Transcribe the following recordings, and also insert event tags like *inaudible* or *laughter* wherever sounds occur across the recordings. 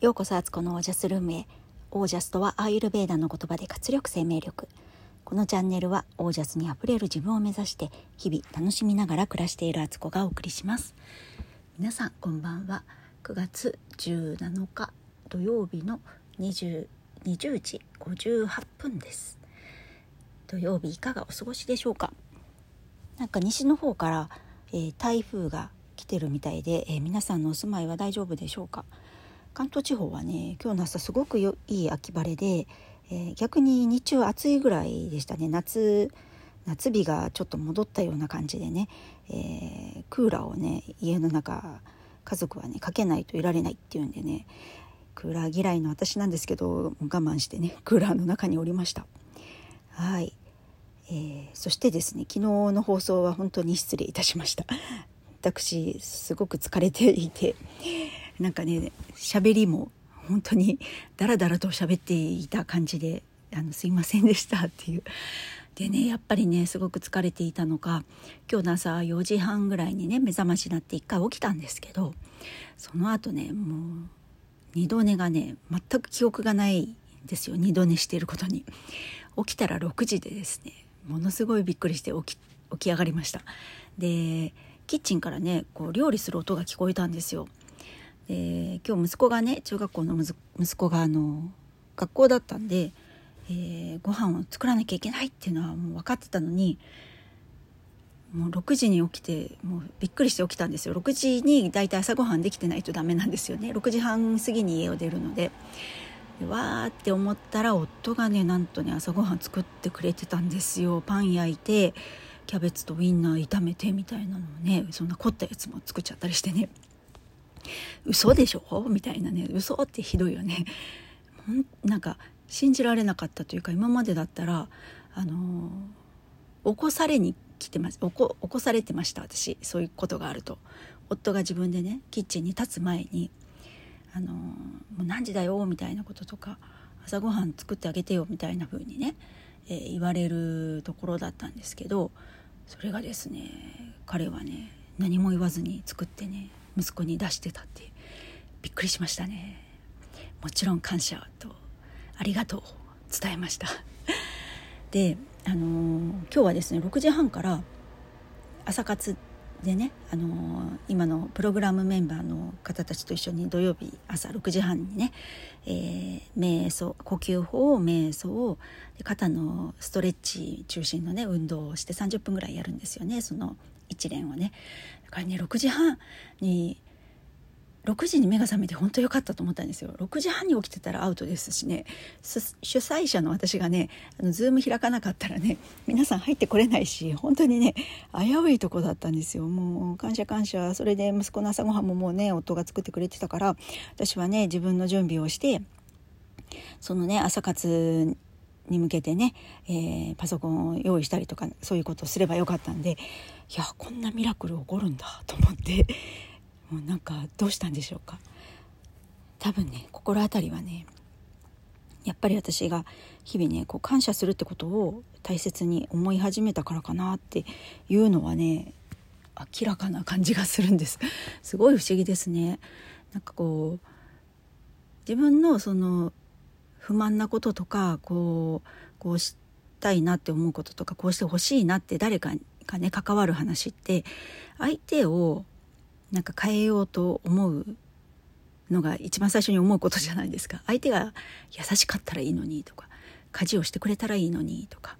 ようこそアツコのオージャスルームへ。オージャスとはアーユルベーダの言葉で活力生命力。このチャンネルはオージャスにあふれる自分を目指して日々楽しみながら暮らしているアツコがお送りします。皆さんこんばんは。9月17日土曜日の20 20時58分です。土曜日いかがお過ごしでしょうか？なんか西の方から、えー、台風が来てるみたいで、えー、皆さんのお住まいは大丈夫でしょうか？関東地方はね今日の朝すごくよいい秋晴れで、えー、逆に日中暑いぐらいでしたね。夏夏日がちょっと戻ったような感じでね、えー、クーラーをね家の中家族はねかけないといられないっていうんでねクーラー嫌いの私なんですけど我慢してねクーラーの中におりました。はい、えー、そしてですね昨日の放送は本当に失礼いたしました。私すごく疲れていてなんかね喋りも本当に *laughs* ダラダラと喋っていた感じであのすいませんでしたっていう。でねやっぱりねすごく疲れていたのか今日の朝4時半ぐらいにね目覚ましになって一回起きたんですけどその後ねもう二度寝がね全く記憶がないんですよ二度寝していることに。起きたら6時でですねものすごいびっくりして起き起き上がりました。でキッチンからねこう料理する音が聞こえたんですよ。で今日息子がね中学校の息子があの学校だったんで、えー、ご飯を作らなきゃいけないっていうのはもう分かってたのにもう6時に起きてもうびっくりして起きたんですよ。6時にだいたい朝ごはんできてないとダメなんですよね。6時半過ぎに家を出るので。わーって思ったら夫がねなんとね朝ごはん作ってくれてたんですよ。パン焼いてキャベツとウインナー炒めてみたいなのをねそんな凝ったやつも作っちゃったりしてね。嘘でしょ？みたいなね。嘘ってひどいよね。なんか信じられなかったというか今までだったらあの起こされに来てます起こ起こされてました私。そういうことがあると。夫が自分でねキッチンに立つ前に「あのもう何時だよ」みたいなこととか「朝ごはん作ってあげてよ」みたいな風にね、えー、言われるところだったんですけどそれがですね彼はね何も言わずに作ってね息子に出してたってびっくりしましたね。もちろん感謝とありがとう伝えました。であのー、今日はですね6時半から朝活でね、あのー、今のプログラムメンバーの方たちと一緒に土曜日朝6時半にね、えー、瞑想呼吸法瞑想肩のストレッチ中心のね運動をして30分ぐらいやるんですよねその一連をね。だからね6時半に6時に目が覚めて本当良かったと思ったんですよ。6時半に起きてたらアウトですしね。主催者の私がねあのズーム開かなかったらね皆さん入ってこれないし本当にね危ういとこだったんですよ。もう感謝感謝。それで息子の朝ごはんももうね夫が作ってくれてたから私はね自分の準備をしてそのね朝活に向けてね、えー、パソコンを用意したりとかそういうことをすればよかったんでいやこんなミラクル起こるんだと思って。もうなんかどうしたんでしょうか。多分ね心当たりはねやっぱり私が日々ねこう感謝するってことを大切に思い始めたからかなっていうのはね明らかな感じがするんです。すごい不思議ですね。なんかこう自分のその不満なこととかこうこうしたいなって思うこととかこうしてほしいなって誰かがね関わる話って相手をなんか変えようと思うのが一番最初に思うことじゃないですか *laughs* 相手が優しかったらいいのにとか家事をしてくれたらいいのにとか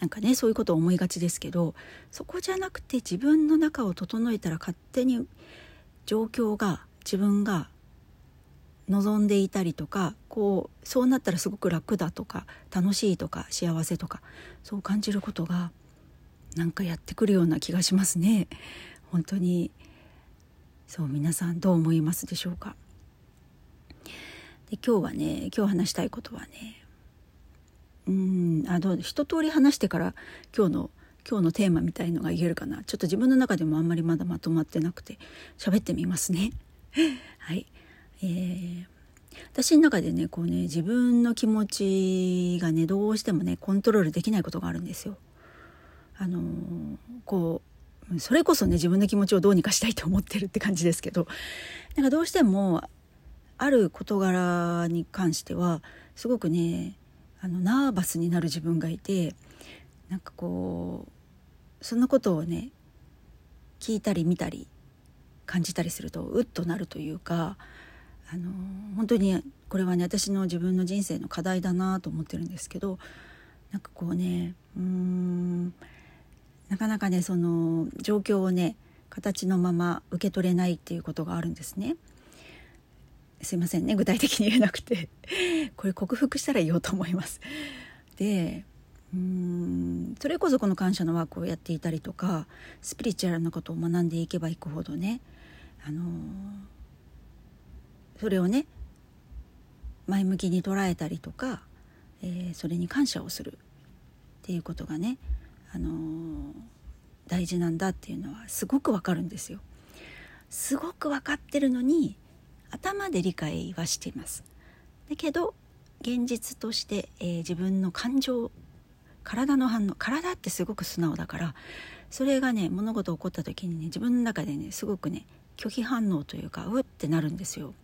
なんかねそういうことを思いがちですけどそこじゃなくて自分の中を整えたら勝手に状況が自分が望んでいたりとかこうそうなったらすごく楽だとか楽しいとか幸せとかそう感じることがなんかやってくるような気がしますね。本当にそう皆さんどう思いますでしょうか？で今日はね今日話したいことはねうんあの一通り話してから今日の今日のテーマみたいのが言えるかなちょっと自分の中でもあんまりまだまとまってなくて喋ってみますね。*laughs* はいえー、私の中でねこうね自分の気持ちがねどうしてもねコントロールできないことがあるんですよ。あのー、こうそれこそね自分の気持ちをどうにかしたいと思ってるって感じですけどなんかどうしてもある事柄に関してはすごくねあのナーバスになる自分がいてなんかこうそのことをね聞いたり見たり感じたりするとうっとなるというかあの本当にこれはね私の自分の人生の課題だなと思ってるんですけどなんかこうねうーんなかなかねその状況をね形のまま受け取れないっていうことがあるんですね。すいませんね具体的に言えなくて *laughs* これ克服したら言おうと思います。でうーんそれこそこの感謝のワークをやっていたりとかスピリチュアルなことを学んでいけばいくほどねあのそれをね前向きに捉えたりとか、えー、それに感謝をするっていうことがね、あの大事なんだっていうのはすごくわかるんですよ。すごく分かってるのに頭で理解はしています。だけど現実として、えー、自分の感情体の反応体ってすごく素直だからそれがね物事起こった時にね自分の中でねすごくね拒否反応というかうってなるんですよ。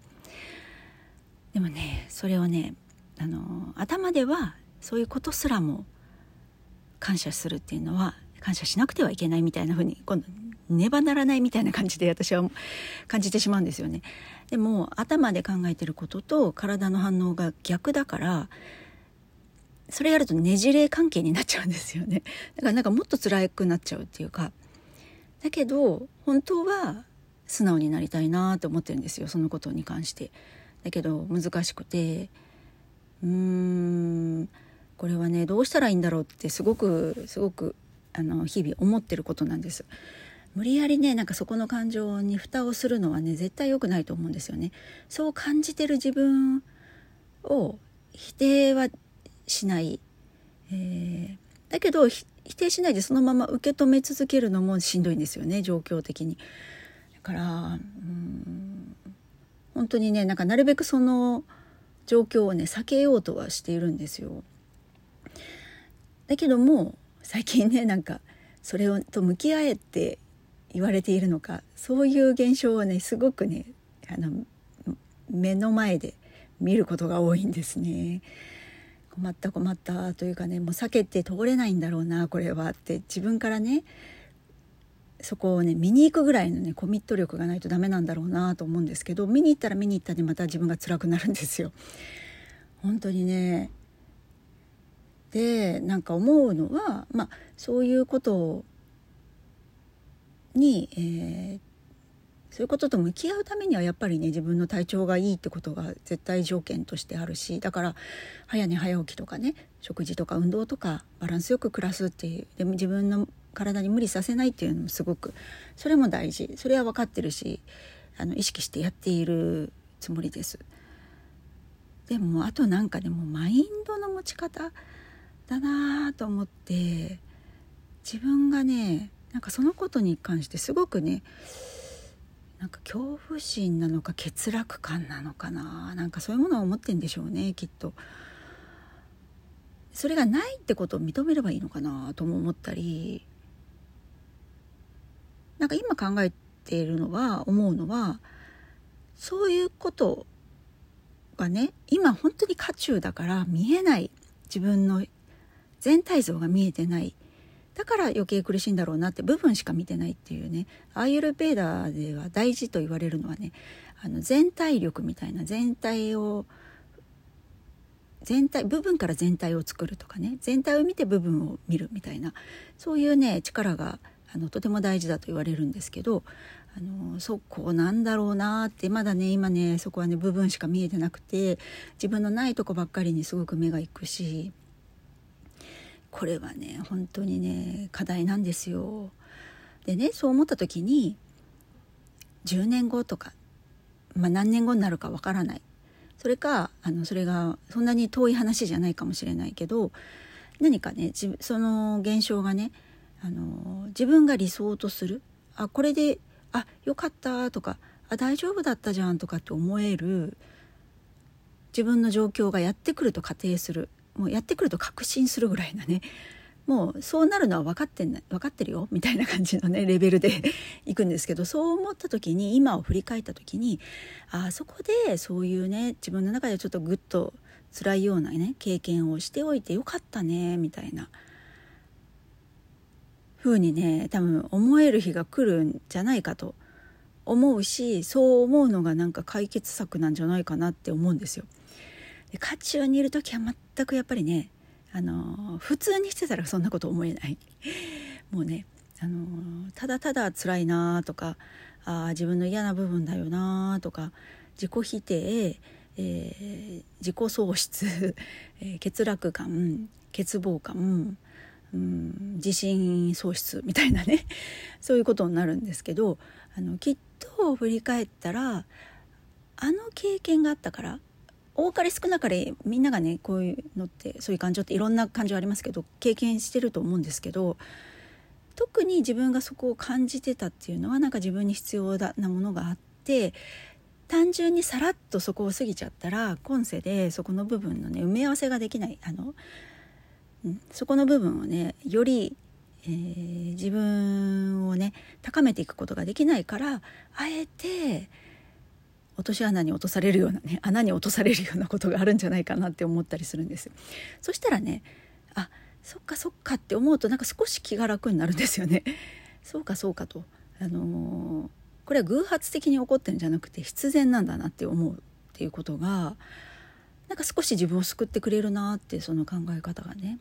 でもねそれをねあの頭ではそういうことすらも感謝するっていうのは感謝しなくてはいけないみたいな風に今度ねばならないみたいな感じで私は感じてしまうんですよね。でも頭で考えてることと体の反応が逆だからそれやるとねじれ関係になっちゃうんですよね。だからなんかもっと辛くなっちゃうっていうかだけど本当は素直になりたいなと思ってるんですよそのことに関して。だけど難しくてうーんこれはねどうしたらいいんだろうってすごくすごくあの日々思ってることなんです。無理やりねなんかそこの感情に蓋をするのはね絶対良くないと思うんですよね。そう感じてる自分を否定はしない、えー、だけど否定しないでそのまま受け止め続けるのもしんどいんですよね状況的に。だからうん本当にねなんかなるべくその状況をね避けようとはしているんですよ。だけども最近ねなんかそれをと向き合えって言われているのかそういう現象をねすごくねあの目の前で見ることが多いんですね。困った困ったというかねもう避けて通れないんだろうなこれはって自分からねそこをね見に行くぐらいのねコミット力がないとダメなんだろうなと思うんですけど見に行ったら見に行ったでまた自分が辛くなるんですよ。本当にねでなんか思うのはまあそういうことに、えー、そういうことと向き合うためにはやっぱりね自分の体調がいいってことが絶対条件としてあるしだから早寝早起きとかね食事とか運動とかバランスよく暮らすっていうでも自分の体に無理させないっていうのもすごくそれも大事それは分かってるしあの意識してやっているつもりです。でもあとなんかでもマインドの持ち方だなと思って自分がねなんかそのことに関してすごくねなんか恐怖心なのか欠落感なのかななんかそういうものを持ってんでしょうねきっと。それがないってことを認めればいいのかなとも思ったりなんか今考えているのは思うのはそういうことがね今本当に渦中だから見えない自分の全体像が見えてない。だから余計苦しいんだろうなって部分しか見てないっていうね。アーユルベーダーでは大事と言われるのはねあの全体力みたいな全体を全体部分から全体を作るとかね。全体を見て部分を見るみたいな。そういうね力があのとても大事だと言われるんですけどあのそこなんだろうなってまだね今ねそこはね部分しか見えてなくて自分のないとこばっかりにすごく目がいくしこれはね本当にね課題なんですよ。でねそう思った時に10年後とか、まあ、何年後になるかわからない。それかあのそれがそんなに遠い話じゃないかもしれないけど何かねその現象がねあの自分が理想とする。あこれであよかったとかあ大丈夫だったじゃんとかって思える自分の状況がやってくると仮定する。もうやってくると確信するぐらいなね。もうそうなるのは分かって分かってるよ。みたいな感じのねレベルで *laughs* いくんですけどそう思った時に今を振り返った時にあそこでそういうね自分の中でちょっとグッと辛いようなね経験をしておいてよかったねみたいな。風にね多分思える日が来るんじゃないかと。思うしそう思うのがなんか解決策なんじゃないかなって思うんですよ。で渦中にいる時は全くやっぱりねあの普通にしてたらそんなこと思えない。*laughs* もうねあのただただ辛いなとかあ自分の嫌な部分だよなとか自己否定、えー、自己喪失、*laughs* えー、欠落感欠乏感、うん、自信喪失みたいなね *laughs* そういうことになるんですけどあのきっと振り返ったらあの経験があったから多かれ少なかれみんながねこういうのってそういう感情っていろんな感情ありますけど経験してると思うんですけど特に自分がそこを感じてたっていうのはなんか自分に必要なものがあって単純にさらっとそこを過ぎちゃったら今世でそこの部分のね埋め合わせができない。あの、うん、そこの部分をねより、えー、自分をね高めていくことができないからあえて落とし穴に落とされるようなね *laughs* 穴に落とされるようなことがあるんじゃないかなって思ったりするんですそしたらねあそっかそっかって思うとなんか少し気が楽になるんですよね。*laughs* そうかそうかと。あのー、これは偶発的に起こってるんじゃなくて必然なんだなって思うっていうことがなんか少し自分を救ってくれるなってその考え方がね。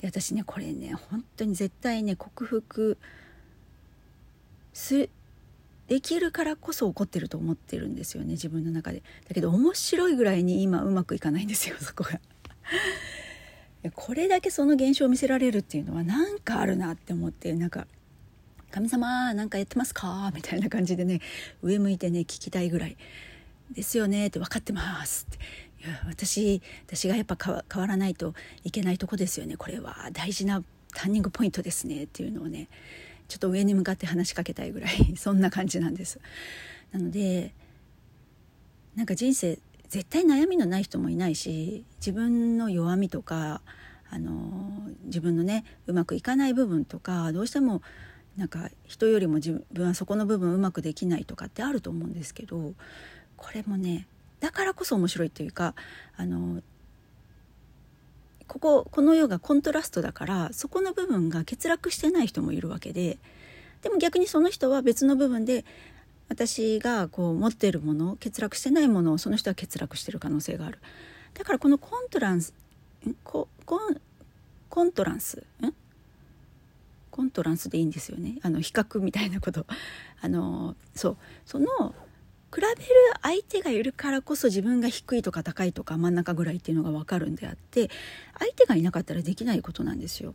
で私ねこれね本当に絶対ね克服すできるからこそ怒ってると思ってるんですよね自分の中で。だけど面白いぐらいに今うまくいかないんですよ *laughs* そこが。これだけその現象を見せられるっていうのは何かあるなって思ってなんか「神様なんかやってますか?」みたいな感じでね上向いてね聞きたいぐらい「ですよね」って分かってますって。いや私私がやっぱ変わらないといけないとこですよねこれは。大事なターニングポイントですねっていうのをね。ちょっと上に向かって話しかけたいぐらい *laughs* そんな感じなんです。なのでなんか人生絶対悩みのない人もいないし自分の弱みとかあの自分のねうまくいかない部分とかどうしてもなんか人よりも自分はそこの部分うまくできないとかってあると思うんですけどこれもねだからこそ面白いというかあのこここの世がコントラストだからそこの部分が欠落してない人もいるわけででも逆にその人は別の部分で私がこう持っているもの欠落してないものをその人は欠落してる可能性がある。だからこのコントランスココンコントランス？ん？コントランスでいいんですよね。あの比較みたいなこと。あのそう。その比べる相手がいるからこそ自分が低いとか高いとか真ん中ぐらいっていうのが分かるんであって相手がいなかったらできないことなんですよ。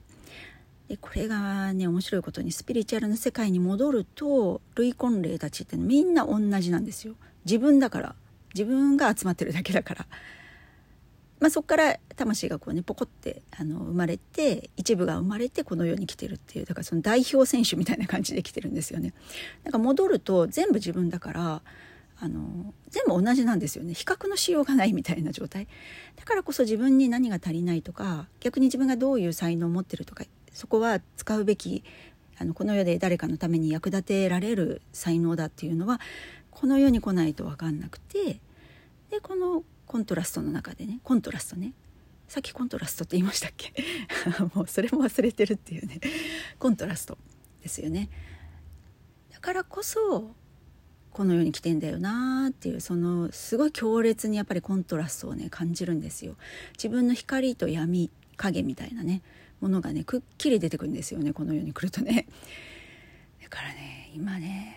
でこれがね面白いことにスピリチュアルな世界に戻ると類婚霊たちってみんな同じなんですよ。自分だから自分が集まってるだけだから。まあ、そこから魂がこうねポコってあの生まれて一部が生まれてこの世に来てるっていうだからその代表選手みたいな感じで来てるんですよね。なんか戻ると全部自分だからあの全部同じなんですよね。比較のしようがないみたいな状態。だからこそ自分に何が足りないとか逆に自分がどういう才能を持ってるとかそこは使うべきあのこの世で誰かのために役立てられる才能だっていうのはこの世に来ないと分かんなくてでこのコントラストの中でねコントラストね。さっきコントラストって言いましたっけ？*laughs* もうそれも忘れてるっていうね。コントラストですよね。だからこそこの世に来てんだよなっていうそのすごい強烈にやっぱりコントラストをね感じるんですよ。自分の光と闇影みたいなねものがねくっきり出てくるんですよねこの世に来るとね。*laughs* だからね今ね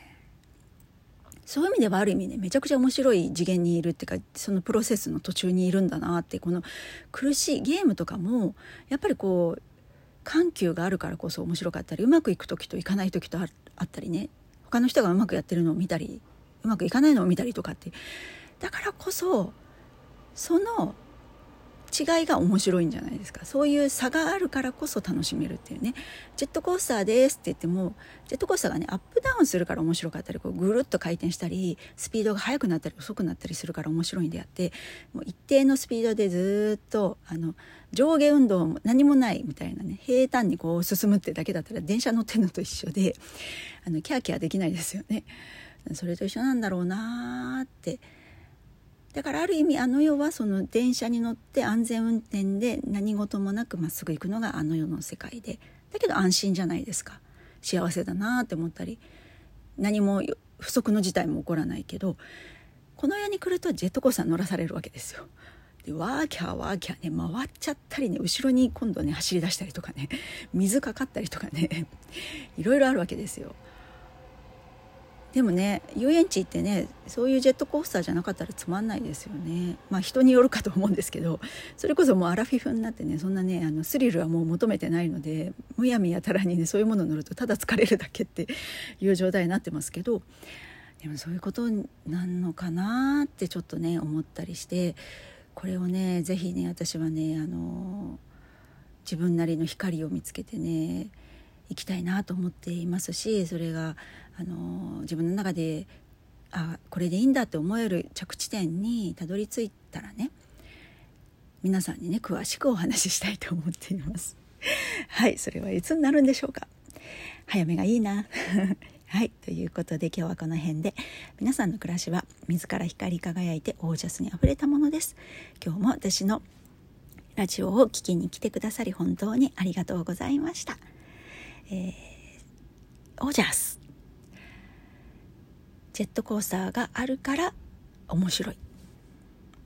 そういう意味ではある意味ねめちゃくちゃ面白い次元にいるっていうかそのプロセスの途中にいるんだなってこの苦しいゲームとかもやっぱりこう緩急があるからこそ面白かったりうまくいく時といかない時とあったりね他の人がうまくやってるのを見たりうまくいかないのを見たりとかって。だからこそその違いが面白いんじゃないですかそういう差があるからこそ楽しめるっていうねジェットコースターですって言ってもジェットコースターがねアップダウンするから面白かったりこうぐるっと回転したりスピードが速くなったり遅くなったりするから面白いんであってもう一定のスピードでずっとあの上下運動も何もないみたいなね平坦にこう進むってだけだったら電車乗ってるのと一緒であのキャーキャーできないですよね。それと一緒なんだろうなーってだからある意味あの世はその電車に乗って安全運転で何事もなくまっすぐ行くのがあの世の世界でだけど安心じゃないですか幸せだなって思ったり何も不測の事態も起こらないけどこの世に来るとジェットコースター乗らされるわけですよ。でワーキャーワーキャーね回っちゃったりね後ろに今度ね走り出したりとかね水かかったりとかね *laughs* いろいろあるわけですよ。でもね遊園地ってねそういうジェットコースターじゃなかったらつまんないですよね。まあ人によるかと思うんですけどそれこそもうアラフィフになってねそんなねあのスリルはもう求めてないのでむやみやたらにねそういうもの乗るとただ疲れるだけっていう状態になってますけどでもそういうことなんのかなってちょっとね思ったりしてこれをね是非ね私はねあの自分なりの光を見つけてね行きたいなと思っていますしそれがあの自分の中であこれでいいんだって思える着地点にたどり着いたらね皆さんにね詳しくお話ししたいと思っています。*laughs* はいそれはいつになるんでしょうか。早めがいいな。*laughs* はいということで今日はこの辺で皆さんの暮らしは自ら光り輝いてオージャスにあふれたものです。今日も私のラジオを聴きに来てくださり本当にありがとうございました。えー、オージャス。ジェットコースターがあるから面白い。